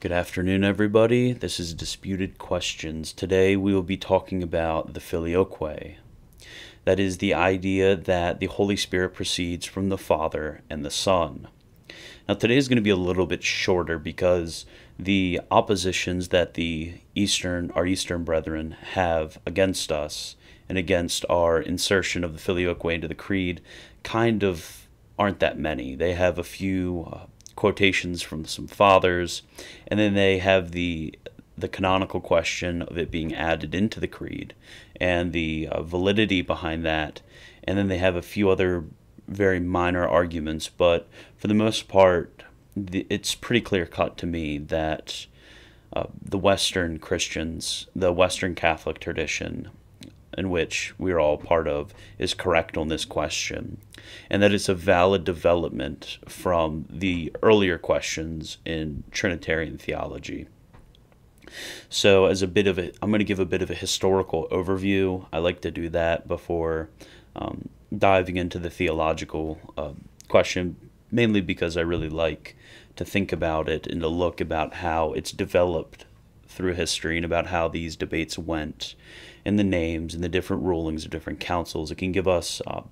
Good afternoon, everybody. This is Disputed Questions. Today we will be talking about the filioque. That is the idea that the Holy Spirit proceeds from the Father and the Son. Now, today is going to be a little bit shorter because the oppositions that the Eastern, our Eastern brethren, have against us and against our insertion of the filioque into the Creed kind of aren't that many. They have a few quotations from some fathers, and then they have the the canonical question of it being added into the creed and the uh, validity behind that, and then they have a few other very minor arguments, but for the most part, the, it's pretty clear cut to me that uh, the Western Christians, the Western Catholic tradition, in which we're all part of is correct on this question, and that it's a valid development from the earlier questions in Trinitarian theology. So, as a bit of a, I'm going to give a bit of a historical overview. I like to do that before um, diving into the theological uh, question, mainly because I really like to think about it and to look about how it's developed through history and about how these debates went and the names and the different rulings of different councils. It can give us uh,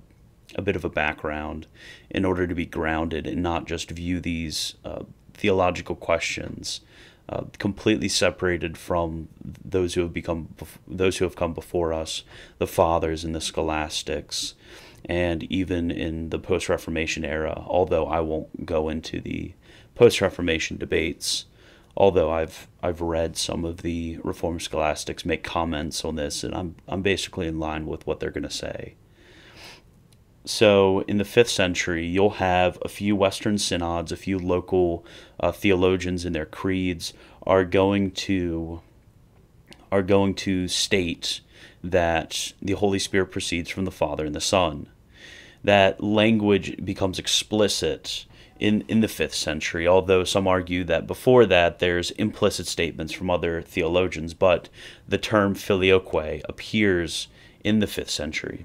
a bit of a background in order to be grounded and not just view these uh, theological questions uh, completely separated from those who have become those who have come before us, the fathers and the scholastics, and even in the post-Reformation era. Although I won't go into the post-Reformation debates although I've I've read some of the Reformed scholastics make comments on this, and I'm I'm basically in line with what they're going to say. So in the fifth century, you'll have a few Western synods, a few local uh, theologians in their creeds are going to are going to state that the Holy Spirit proceeds from the Father and the Son. That language becomes explicit in, in the fifth century, although some argue that before that there's implicit statements from other theologians, but the term filioque appears in the fifth century.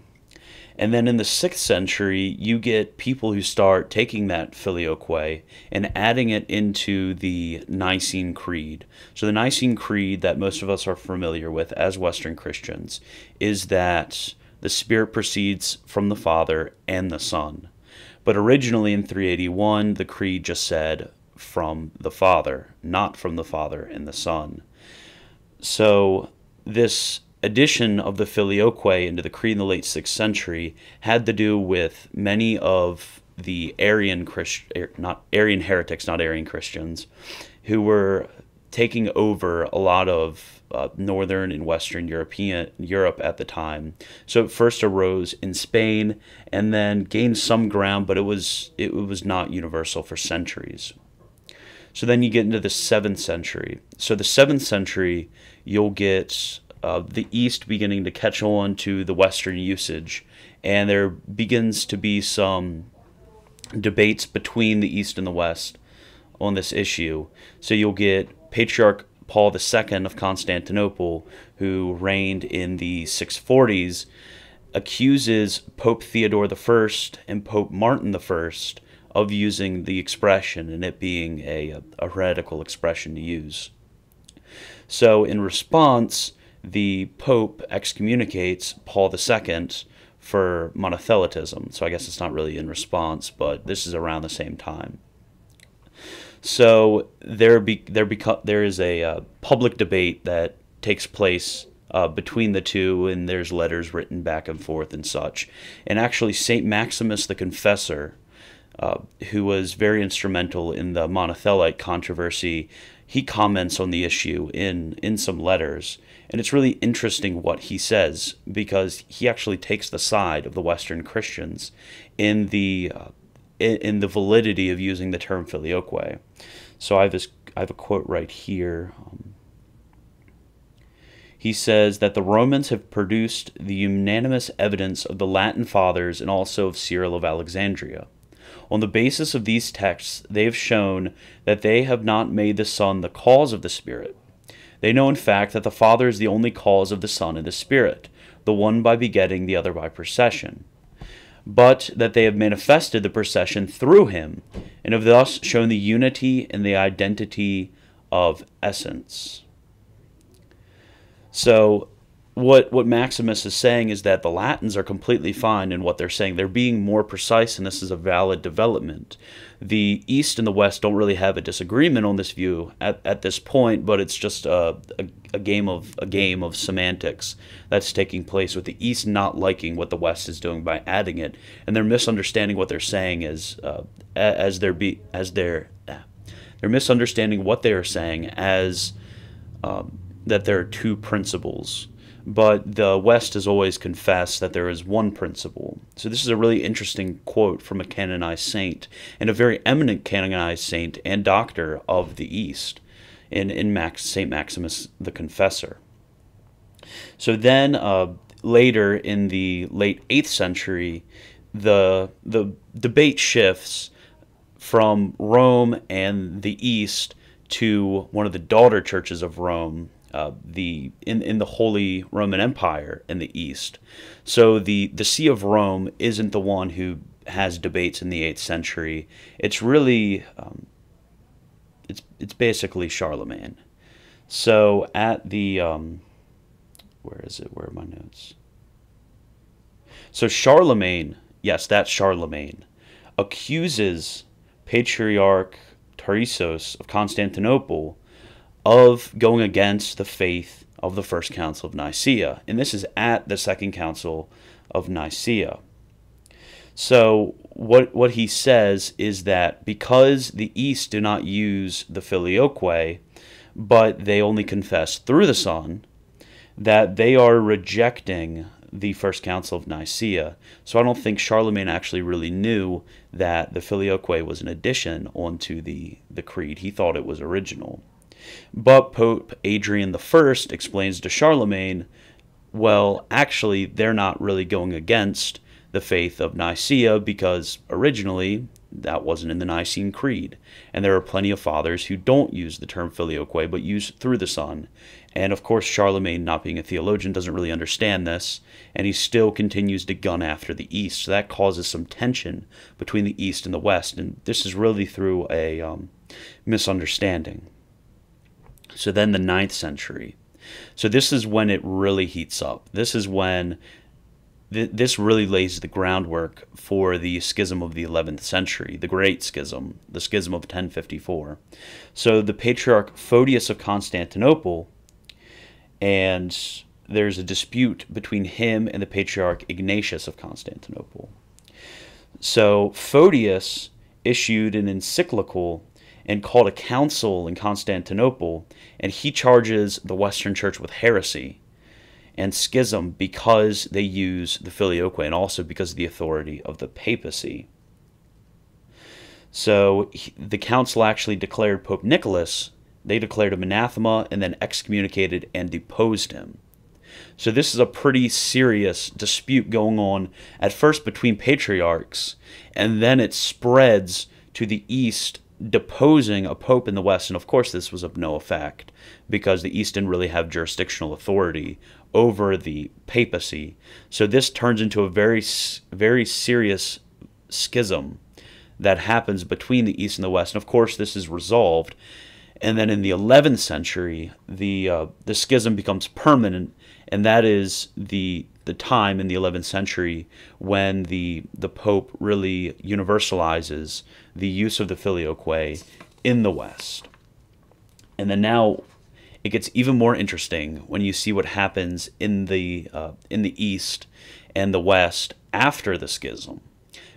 And then in the sixth century, you get people who start taking that filioque and adding it into the Nicene Creed. So, the Nicene Creed that most of us are familiar with as Western Christians is that the Spirit proceeds from the Father and the Son. But originally in 381, the creed just said from the Father, not from the Father and the Son. So this addition of the filioque into the creed in the late 6th century had to do with many of the Arian Christ, er, not Arian heretics, not Arian Christians, who were taking over a lot of uh, northern and western European Europe at the time. So it first arose in Spain and then gained some ground, but it was it was not universal for centuries. So then you get into the seventh century. So the seventh century, you'll get uh, the East beginning to catch on to the Western usage, and there begins to be some debates between the East and the West on this issue. So you'll get Patriarch Paul II of Constantinople, who reigned in the 640s, accuses Pope Theodore I and Pope Martin I of using the expression and it being a, a heretical expression to use. So, in response, the Pope excommunicates Paul II for monothelitism. So, I guess it's not really in response, but this is around the same time. So there be there beco- there is a uh, public debate that takes place uh, between the two, and there's letters written back and forth and such. And actually, Saint Maximus the Confessor, uh, who was very instrumental in the monothelite controversy, he comments on the issue in in some letters. And it's really interesting what he says because he actually takes the side of the Western Christians in the uh, in, in the validity of using the term filioque. So I have this, I have a quote right here. Um, he says that the Romans have produced the unanimous evidence of the Latin fathers and also of Cyril of Alexandria. On the basis of these texts, they have shown that they have not made the Son the cause of the Spirit. They know, in fact, that the Father is the only cause of the Son and the Spirit, the one by begetting, the other by procession but that they have manifested the procession through him, and have thus shown the unity and the identity of essence. So what what Maximus is saying is that the Latins are completely fine in what they're saying. They're being more precise, and this is a valid development. The East and the West don't really have a disagreement on this view at, at this point, but it's just a, a, a game of a game of semantics that's taking place with the East not liking what the West is doing by adding it, and they're misunderstanding what they're saying as uh, as they're be as they're they're misunderstanding what they are saying as um, that there are two principles but the West has always confessed that there is one principle. So this is a really interesting quote from a canonized saint, and a very eminent canonized saint and doctor of the East, in, in Max, St. Maximus the Confessor. So then, uh, later in the late 8th century, the, the debate shifts from Rome and the East to one of the daughter churches of Rome, uh, the in in the Holy Roman Empire in the East. So the the See of Rome isn't the one who has debates in the eighth century. It's really um, it's it's basically Charlemagne. So at the um, where is it? Where are my notes? So Charlemagne, yes, that's Charlemagne, accuses Patriarch Tarasios of Constantinople of going against the faith of the First Council of Nicaea. And this is at the Second Council of Nicaea. So, what, what he says is that because the East do not use the filioque, but they only confess through the Son, that they are rejecting the First Council of Nicaea. So I don't think Charlemagne actually really knew that the filioque was an addition onto the, the creed. He thought it was original. But Pope Adrian I explains to Charlemagne, well, actually, they're not really going against the faith of Nicaea because originally that wasn't in the Nicene Creed. And there are plenty of fathers who don't use the term filioque but use through the Son. And of course, Charlemagne, not being a theologian, doesn't really understand this, and he still continues to gun after the East. So that causes some tension between the East and the West, and this is really through a um, misunderstanding. So then the ninth century. So this is when it really heats up. This is when th- this really lays the groundwork for the schism of the 11th century, the Great Schism, the schism of 1054. So the Patriarch Photius of Constantinople, and there's a dispute between him and the Patriarch Ignatius of Constantinople. So Photius issued an encyclical and called a council in Constantinople, and he charges the Western Church with heresy and schism because they use the filioque and also because of the authority of the papacy. So he, the council actually declared Pope Nicholas, they declared him anathema and then excommunicated and deposed him. So this is a pretty serious dispute going on at first between patriarchs, and then it spreads to the east deposing a pope in the West, and of course this was of no effect because the East didn't really have jurisdictional authority over the papacy. So this turns into a very, very serious schism that happens between the East and the West. And of course, this is resolved. And then in the 11th century, the uh, the schism becomes permanent, and that is the the time in the 11th century when the the Pope really universalizes the use of the filioque in the West. And then now it gets even more interesting when you see what happens in the uh, in the East and the West after the schism,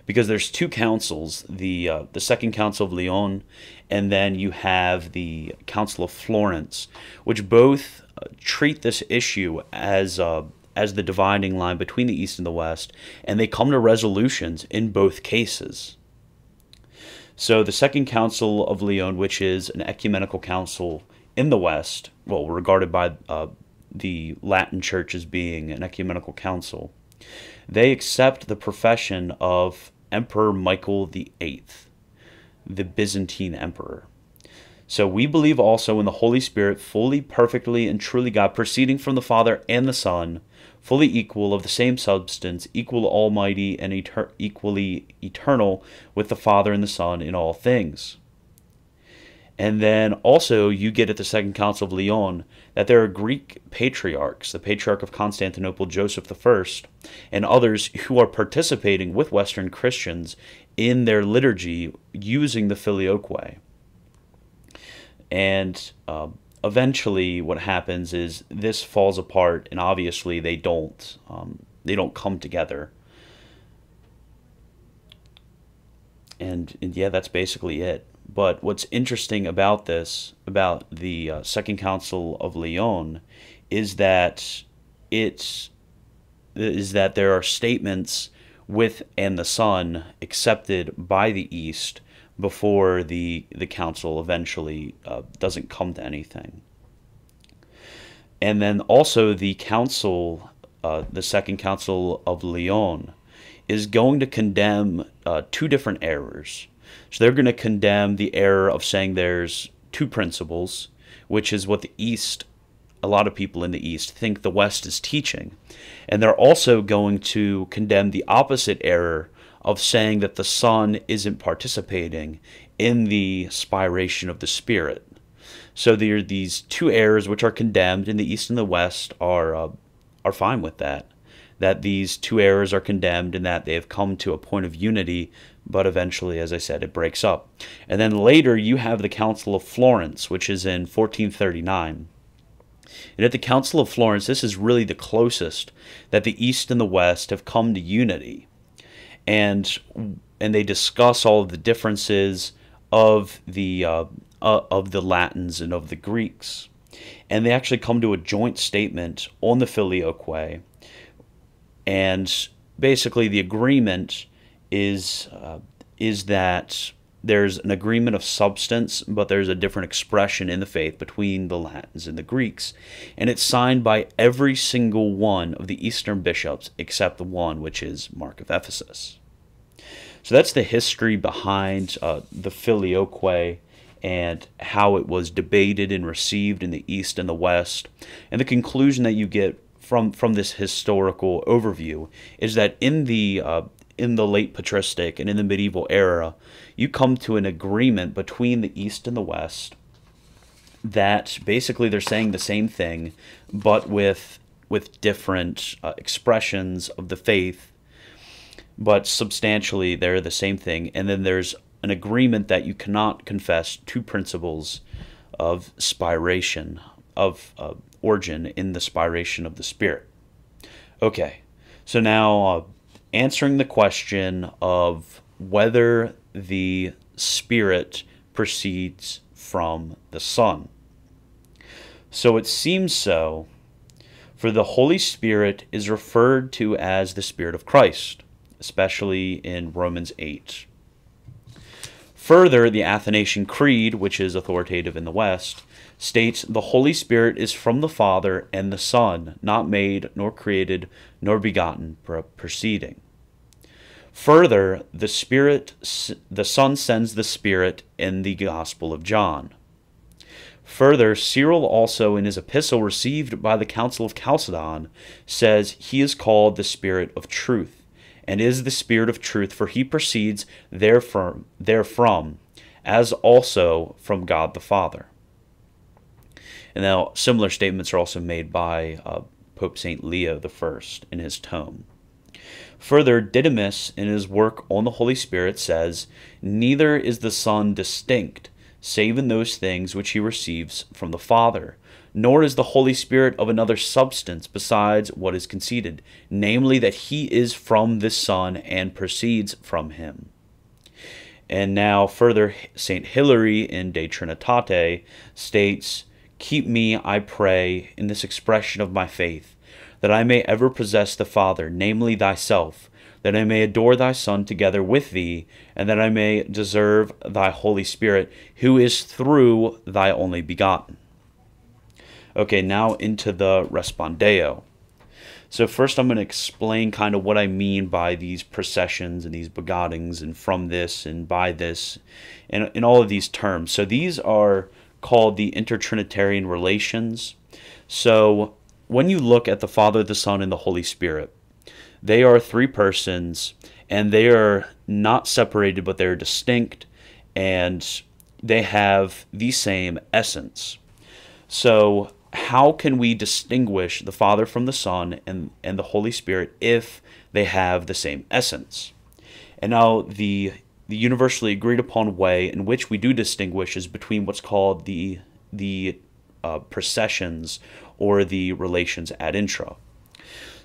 because there's two councils: the uh, the Second Council of Lyon, and then you have the Council of Florence, which both uh, treat this issue as uh, as the dividing line between the East and the West, and they come to resolutions in both cases. So the Second Council of Lyon, which is an ecumenical council in the West, well, regarded by uh, the Latin Church as being an ecumenical council, they accept the profession of Emperor Michael VIII, the Byzantine emperor. So we believe also in the Holy Spirit, fully, perfectly, and truly God, proceeding from the Father and the Son, fully equal, of the same substance, equal, almighty, and eter- equally eternal with the Father and the Son in all things And then also, you get at the Second Council of Lyon that there are Greek patriarchs, the Patriarch of Constantinople, Joseph I, and others who are participating with Western Christians in their liturgy using the filioque. And uh, eventually, what happens is this falls apart, and obviously, they don't um, they don't come together. And, and yeah, that's basically it. But what's interesting about this, about the uh, Second Council of Lyon, is that it's is that there are statements with and the Son accepted by the East before the the council eventually uh, doesn't come to anything. And then also the council, uh, the Second Council of Lyon, is going to condemn uh, two different errors. So they're going to condemn the error of saying there's two principles, which is what the East, a lot of people in the East think the West is teaching. And they're also going to condemn the opposite error of saying that the Son isn't participating in the spiration of the Spirit. So there are these two errors which are condemned in the East and the West are uh, are fine with that. That these two errors are condemned and that they have come to a point of unity but eventually, as I said, it breaks up. And then later, you have the Council of Florence, which is in 1439. And at the Council of Florence, this is really the closest that the East and the West have come to unity. And and they discuss all of the differences of the uh, uh, of the Latins and of the Greeks. And they actually come to a joint statement on the Filioque. And basically, the agreement is uh, is that there's an agreement of substance, but there's a different expression in the faith between the Latins and the Greeks. And it's signed by every single one of the Eastern bishops except the one, which is Mark of Ephesus. So that's the history behind uh, the Filioque and how it was debated and received in the East and the West. And the conclusion that you get from, from this historical overview is that in the uh, in the late patristic and in the medieval era, you come to an agreement between the East and the West that basically they're saying the same thing, but with with different uh, expressions of the faith, but substantially they're the same thing. And then there's an agreement that you cannot confess two principles of spiration, of uh, origin in the spiration of the Spirit. Okay, so now uh, answering the question of whether the Spirit proceeds from the Son. So it seems so, for the Holy Spirit is referred to as the Spirit of Christ, especially in Romans 8. Further, the Athanasian Creed, which is authoritative in the West, states the Holy Spirit is from the Father and the Son, not made, nor created, nor begotten, proceeding. Further, the Spirit, the Son sends the Spirit in the Gospel of John. Further, Cyril also in his epistle received by the Council of Chalcedon says he is called the Spirit of truth, and is the Spirit of truth, for he proceeds therefrom, therefrom as also from God the Father. And now similar statements are also made by uh, Pope St. Leo I in his tome. Further, Didymus, in his work on the Holy Spirit, says, Neither is the Son distinct, save in those things which he receives from the Father, nor is the Holy Spirit of another substance besides what is conceded, namely that he is from the Son and proceeds from him. And now, further, St. Hilary in De Trinitate states, Keep me, I pray, in this expression of my faith, that I may ever possess the Father, namely thyself, that I may adore thy Son together with thee, and that I may deserve thy Holy Spirit, who is through thy only begotten. Okay, now into the respondeo. So first I'm going to explain kind of what I mean by these processions and these begottings and from this and by this and, and all of these terms. So these are called the intertrinitarian relations. So when you look at the Father, the Son, and the Holy Spirit, they are three persons and they are not separated, but they're distinct. And they have the same essence. So, how can we distinguish the Father from the Son and, and the Holy Spirit if they have the same essence? And now, the, the universally agreed upon way in which we do distinguish is between what's called the, the uh, processions or the relations ad intra.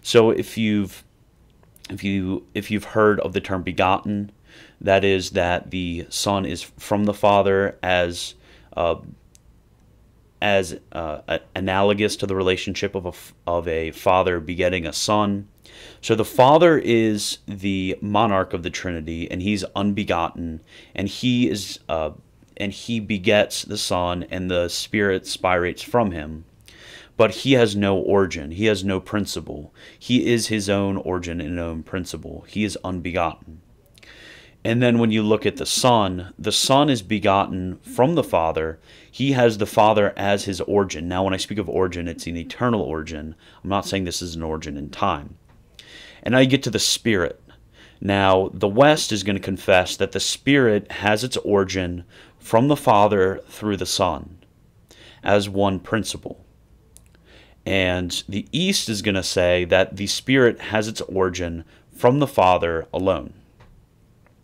So, if you've if you if you've heard of the term begotten, that is that the Son is from the Father as uh, as uh, analogous to the relationship of a, of a father begetting a son. So the Father is the monarch of the Trinity, and he's unbegotten, and he is uh, and he begets the Son, and the Spirit spirates from him. But he has no origin. He has no principle. He is his own origin and own principle. He is unbegotten. And then when you look at the Son, the Son is begotten from the Father. He has the Father as his origin. Now, when I speak of origin, it's an eternal origin. I'm not saying this is an origin in time. And now you get to the Spirit. Now, the West is going to confess that the Spirit has its origin from the Father through the Son as one principle. And the East is going to say that the Spirit has its origin from the Father alone.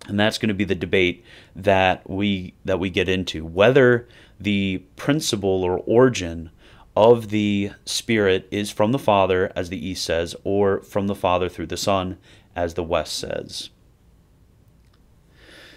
And that's going to be the debate that we that we get into whether the principle or origin of the spirit is from the father as the east says or from the father through the son as the west says.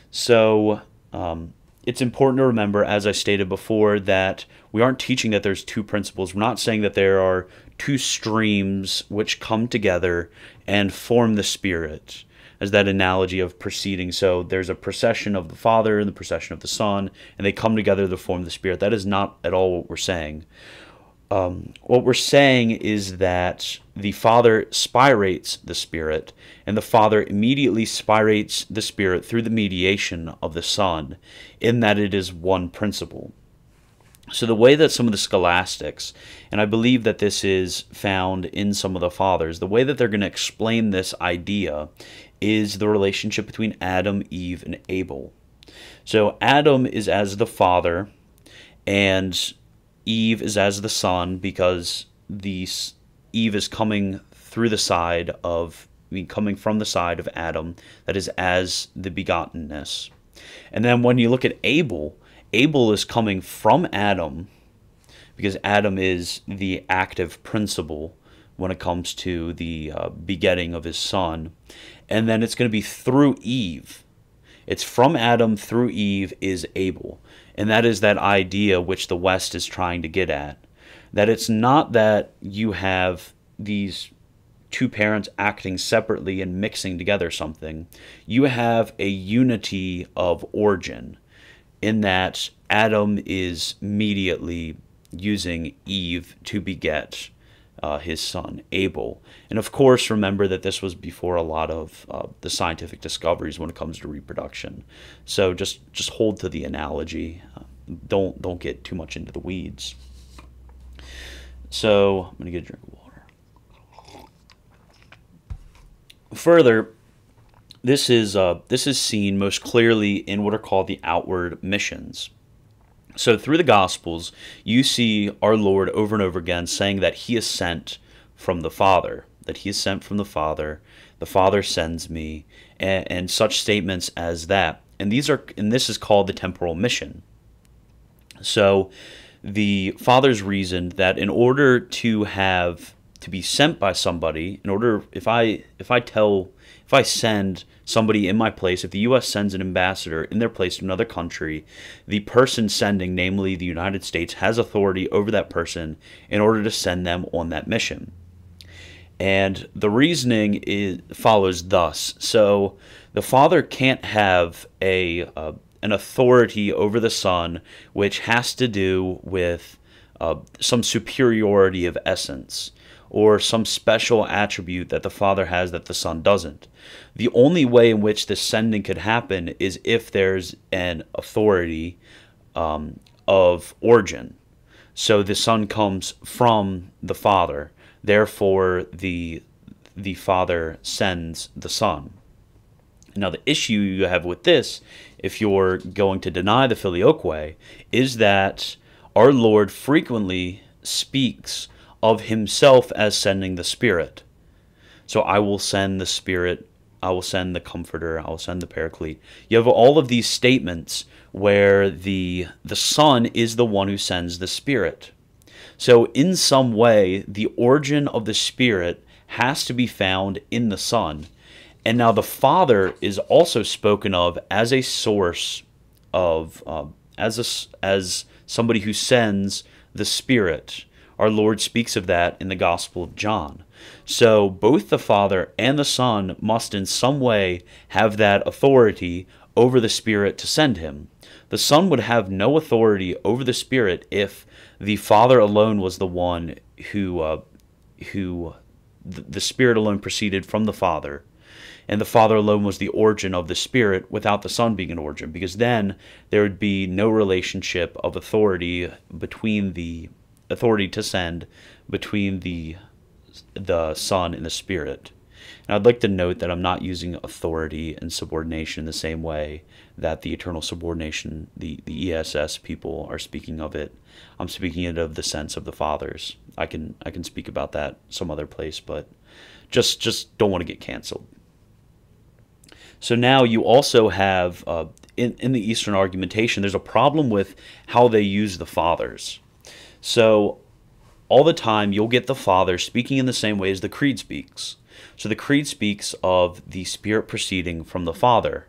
So um, it's important to remember as i stated before that we aren't teaching that there's two principles we're not saying that there are two streams which come together and form the spirit as that analogy of proceeding. So there's a procession of the Father and the procession of the Son, and they come together to form the Spirit. That is not at all what we're saying. Um, what we're saying is that the Father spirates the Spirit, and the Father immediately spirates the Spirit through the mediation of the Son, in that it is one principle. So, the way that some of the scholastics, and I believe that this is found in some of the fathers, the way that they're going to explain this idea is the relationship between Adam, Eve, and Abel. So Adam is as the father, and Eve is as the son because the Eve is coming through the side of I mean coming from the side of Adam that is as the begottenness. And then when you look at Abel, Abel is coming from Adam because Adam is the active principle when it comes to the uh, begetting of his son and then it's going to be through Eve. It's from Adam through Eve is Abel. And that is that idea which the West is trying to get at. That it's not that you have these two parents acting separately and mixing together something. You have a unity of origin in that Adam is immediately using Eve to beget uh, his son Abel. And of course, remember that this was before a lot of uh, the scientific discoveries when it comes to reproduction. So just just hold to the analogy. Uh, don't don't get too much into the weeds. So I'm gonna get a drink of water. Further, this is uh, this is seen most clearly in what are called the outward missions. So through the Gospels, you see our Lord over and over again saying that He is sent from the Father, that He is sent from the Father, the Father sends me, and, and such statements as that. And these are, and this is called the temporal mission. So the Father's reasoned that in order to have to be sent by somebody, in order if I if I tell if I send somebody in my place, if the U.S. sends an ambassador in their place to another country, the person sending, namely the United States, has authority over that person in order to send them on that mission. And the reasoning is, follows thus. So the father can't have a uh, an authority over the son, which has to do with uh, some superiority of essence or some special attribute that the Father has that the Son doesn't. The only way in which this sending could happen is if there's an authority um, of origin. So the Son comes from the Father, therefore the the Father sends the Son. Now, the issue you have with this, if you're going to deny the filioque, is that our Lord frequently speaks of himself as sending the Spirit. So I will send the Spirit, I will send the Comforter, I will send the Paraclete. You have all of these statements where the the Son is the one who sends the Spirit. So in some way, the origin of the Spirit has to be found in the Son. And now the Father is also spoken of as a source of, uh, as, a, as somebody who sends the Spirit. Our Lord speaks of that in the Gospel of John. So both the Father and the Son must in some way have that authority over the Spirit to send him. The Son would have no authority over the Spirit if the Father alone was the one who, uh, who the Spirit alone proceeded from the Father, and the Father alone was the origin of the Spirit without the Son being an origin, because then there would be no relationship of authority between the authority to send between the the Son and the Spirit. And I'd like to note that I'm not using authority and subordination in the same way that the eternal subordination, the, the ESS people are speaking of it. I'm speaking it of the sense of the fathers. I can I can speak about that some other place, but just just don't want to get canceled. So now you also have uh, in in the Eastern argumentation, there's a problem with how they use the fathers. So all the time you'll get the father speaking in the same way as the creed speaks. So the creed speaks of the spirit proceeding from the father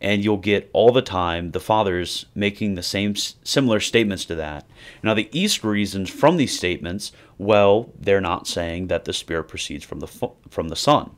and you'll get all the time the fathers making the same similar statements to that. Now the East reasons from these statements, well, they're not saying that the Spirit proceeds from the from the Son.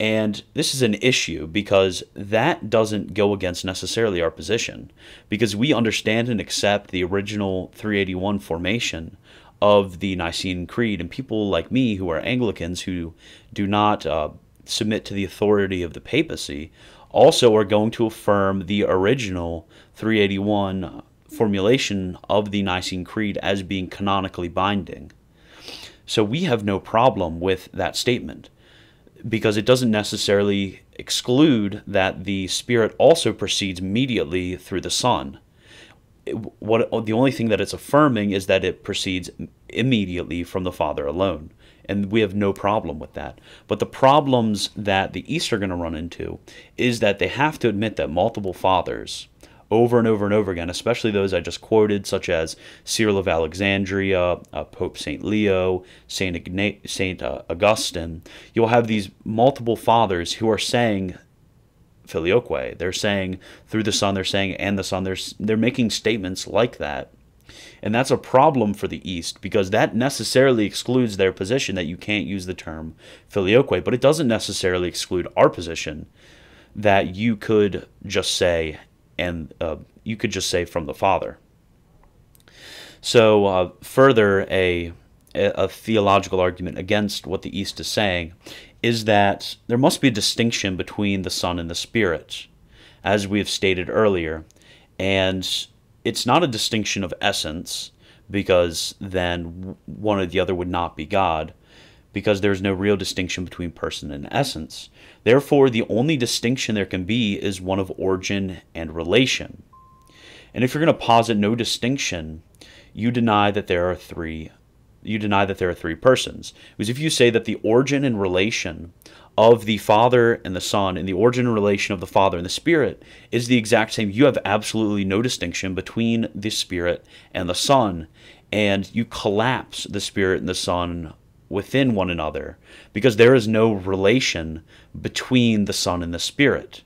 And this is an issue because that doesn't go against necessarily our position because we understand and accept the original 381 formation of the Nicene Creed. And people like me who are Anglicans who do not uh, submit to the authority of the papacy also are going to affirm the original 381 formulation of the Nicene Creed as being canonically binding. So we have no problem with that statement because it doesn't necessarily exclude that the Spirit also proceeds immediately through the Son. It, what the only thing that it's affirming is that it proceeds immediately from the Father alone and we have no problem with that. But the problems that the East are going to run into is that they have to admit that multiple fathers, over and over and over again, especially those I just quoted, such as Cyril of Alexandria, uh, Pope Saint Leo, Saint Igna- Saint uh, Augustine, you'll have these multiple fathers who are saying filioque. They're saying through the Son. They're saying and the Son. They're they're making statements like that and that's a problem for the East because that necessarily excludes their position that you can't use the term filioque, but it doesn't necessarily exclude our position that you could just say, and uh, you could just say from the Father. So, uh, further, a, a theological argument against what the East is saying is that there must be a distinction between the Son and the Spirit, as we have stated earlier. And it's not a distinction of essence because then one or the other would not be God because there's no real distinction between person and essence. Therefore, the only distinction there can be is one of origin and relation. And if you're going to posit no distinction, you deny that there are three you deny that there are three persons. Because if you say that the origin and relation of the Father and the Son and the origin and relation of the Father and the Spirit is the exact same. You have absolutely no distinction between the Spirit and the Son, and you collapse the Spirit and the Son within one another because there is no relation between the Son and the Spirit.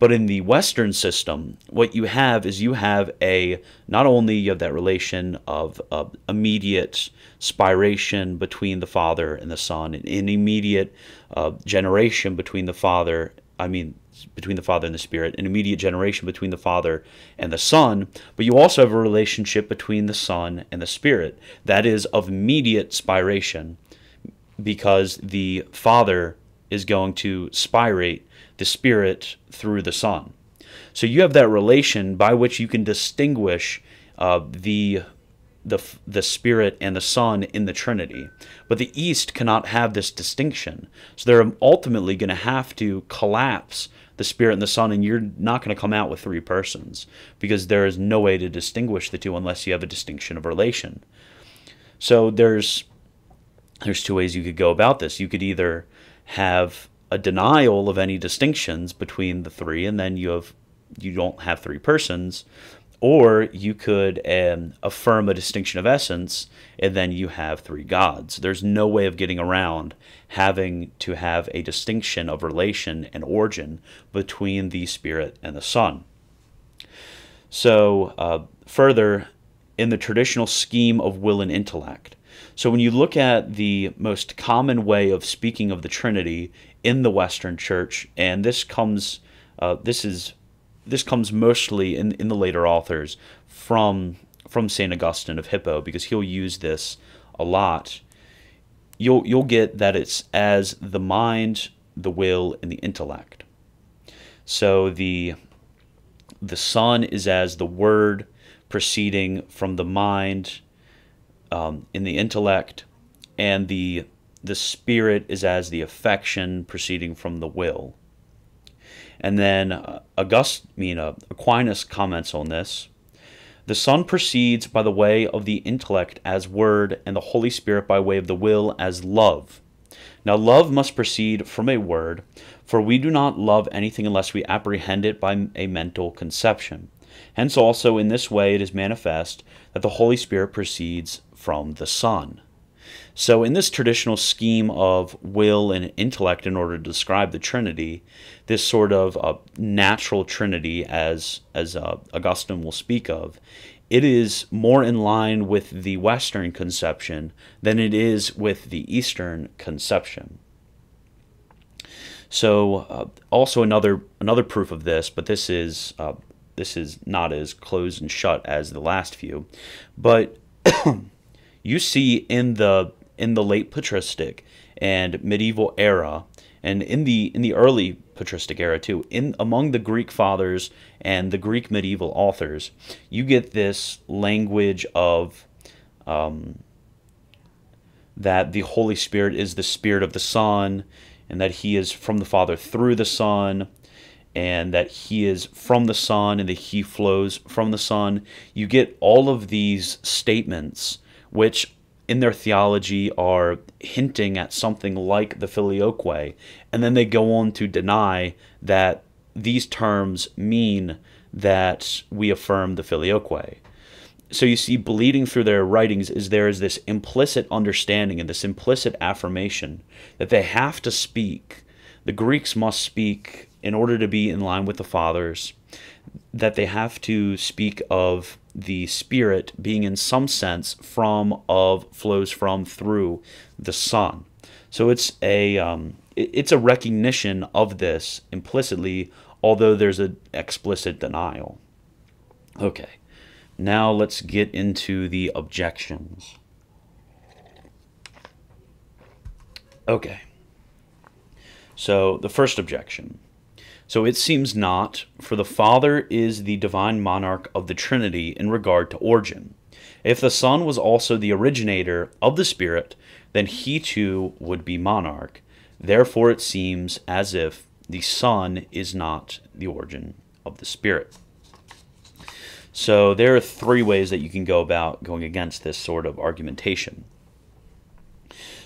But in the Western system, what you have is you have a not only you have that relation of, immediate spiration between the Father and the Son, an immediate uh, generation between the Father, I mean, between the Father and the Spirit, an immediate generation between the Father and the Son, but you also have a relationship between the Son and the Spirit that is of immediate spiration because the Father is going to spirate the Spirit through the Son. So you have that relation by which you can distinguish uh, the the the Spirit and the Son in the Trinity. But the East cannot have this distinction. So they're ultimately going to have to collapse the Spirit and the Son, and you're not going to come out with three persons because there is no way to distinguish the two unless you have a distinction of relation. So there's there's two ways you could go about this. You could either have a denial of any distinctions between the three, and then you have you don't have three persons, or you could um, affirm a distinction of essence, and then you have three gods. There's no way of getting around having to have a distinction of relation and origin between the Spirit and the Son. So, uh, further, in the traditional scheme of will and intellect, so when you look at the most common way of speaking of the Trinity in the Western Church, and this comes, uh, this is this comes mostly in, in the later authors from from Saint Augustine of Hippo because he'll use this a lot. You'll you'll get that it's as the mind, the will, and the intellect. So the the Son is as the word proceeding from the mind um, in the intellect, and the the spirit is as the affection proceeding from the will. And then uh, August, I mean, uh, Aquinas comments on this. The Son proceeds by the way of the intellect as word, and the Holy Spirit by way of the will as love. Now, love must proceed from a word, for we do not love anything unless we apprehend it by a mental conception. Hence, also, in this way, it is manifest that the Holy Spirit proceeds from the Son. So, in this traditional scheme of will and intellect, in order to describe the Trinity, this sort of uh, natural Trinity, as as uh, Augustine will speak of, it is more in line with the Western conception than it is with the Eastern conception. So, uh, also another another proof of this, but this is uh, this is not as closed and shut as the last few, but you see in the in the late patristic and medieval era and in the in the early patristic era too in among the greek fathers and the greek medieval authors you get this language of um, that the holy spirit is the spirit of the son and that he is from the father through the son and that he is from the son and that he flows from the son. You get all of these statements which in their theology are hinting at something like the filioque, and then they go on to deny that these terms mean that we affirm the filioque. So you see, bleeding through their writings is there is this implicit understanding and this implicit affirmation that they have to speak. The Greeks must speak in order to be in line with the fathers, that they have to speak of the spirit being in some sense from of flows from through the son. So it's a um, it's a recognition of this implicitly although there's an explicit denial. Okay. Now let's get into the objections. Okay. So the first objection so it seems not, for the Father is the divine monarch of the Trinity in regard to origin. If the Son was also the originator of the Spirit, then he too would be monarch. Therefore it seems as if the Son is not the origin of the Spirit. So there are three ways that you can go about going against this sort of argumentation.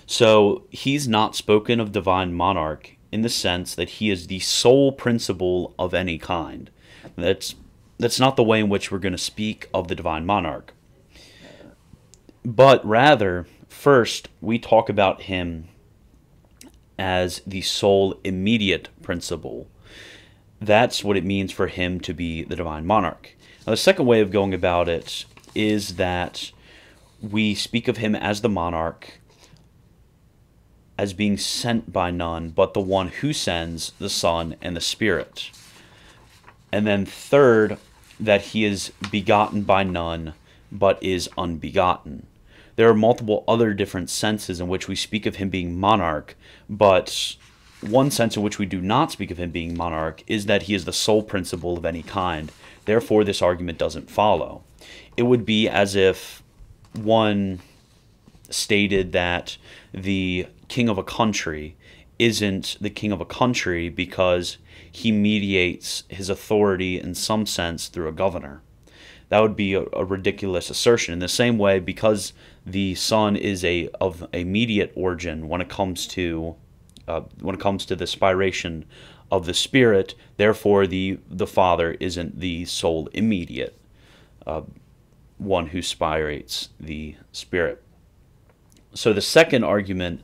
So he's not spoken of divine monarch in the sense that he is the sole principle of any kind. That's that's not the way in which we're going to speak of the divine monarch. But rather, first we talk about him as the sole immediate principle. That's what it means for him to be the divine monarch. Now, the second way of going about it is that we speak of him as the monarch as being sent by none but the one who sends the Son and the Spirit. And then, third, that he is begotten by none but is unbegotten. There are multiple other different senses in which we speak of him being monarch, but one sense in which we do not speak of him being monarch is that he is the sole principle of any kind. Therefore, this argument doesn't follow. It would be as if one stated that the king of a country isn't the king of a country because he mediates his authority in some sense through a governor. That would be a, a ridiculous assertion. In the same way, because the Son is a of immediate origin when it comes to uh, when it comes to the spiration of the Spirit, therefore the the Father isn't the sole immediate uh, one who spirates the Spirit. So the second argument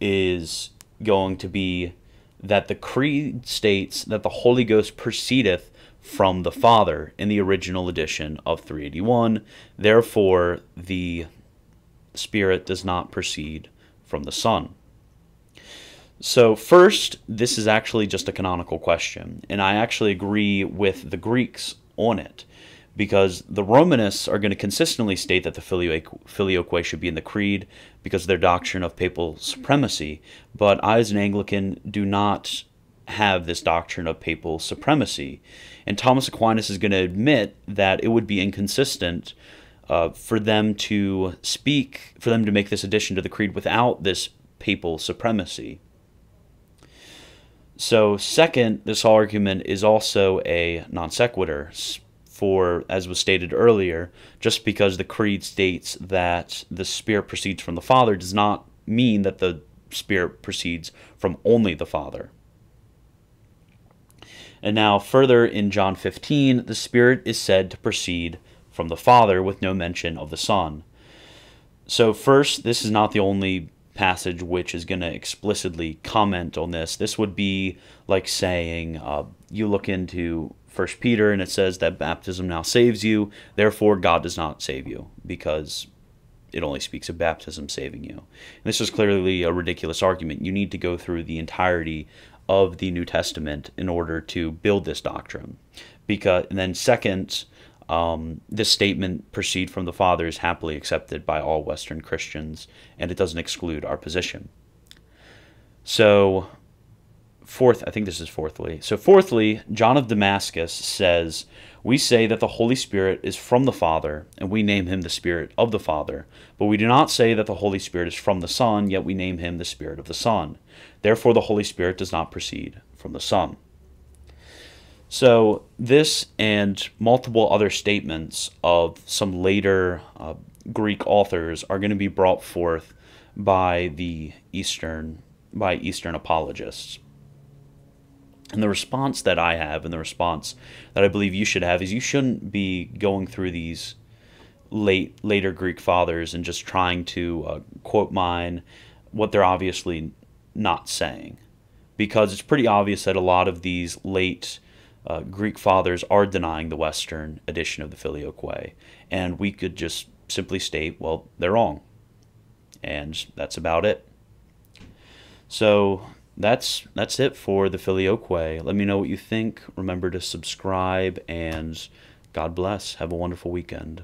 is going to be that the Creed states that the Holy Ghost proceedeth from the Father in the original edition of 381. Therefore, the Spirit does not proceed from the Son. So, first, this is actually just a canonical question, and I actually agree with the Greeks on it because the Romanists are going to consistently state that the filioque should be in the Creed because of their doctrine of papal supremacy. But I, as an Anglican, do not have this doctrine of papal supremacy. And Thomas Aquinas is going to admit that it would be inconsistent uh, for them to speak, for them to make this addition to the Creed without this papal supremacy. So, second, this argument is also a non sequitur for, as was stated earlier, just because the Creed states that the Spirit proceeds from the Father does not mean that the Spirit proceeds from only the Father. And now, further in John 15, the Spirit is said to proceed from the Father with no mention of the Son. So, first, this is not the only passage which is going to explicitly comment on this. This would be like saying, uh, you look into First Peter, and it says that baptism now saves you. Therefore, God does not save you because it only speaks of baptism saving you. And this is clearly a ridiculous argument. You need to go through the entirety of the New Testament in order to build this doctrine. Because, and then second, um, this statement proceed from the Father is happily accepted by all Western Christians, and it doesn't exclude our position. So fourth, I think this is fourthly. So, fourthly, John of Damascus says, We say that the Holy Spirit is from the Father, and we name him the Spirit of the Father. But we do not say that the Holy Spirit is from the Son, yet we name him the Spirit of the Son. Therefore, the Holy Spirit does not proceed from the Son. So, this and multiple other statements of some later uh, Greek authors are going to be brought forth by the Eastern by Eastern apologists. And the response that I have, and the response that I believe you should have, is you shouldn't be going through these late later Greek fathers and just trying to uh, quote mine what they're obviously not saying, because it's pretty obvious that a lot of these late uh, Greek fathers are denying the Western edition of the Filioque, and we could just simply state, well, they're wrong, and that's about it. So that's that's it for the Filioque. Let me know what you think. Remember to subscribe and God bless. Have a wonderful weekend.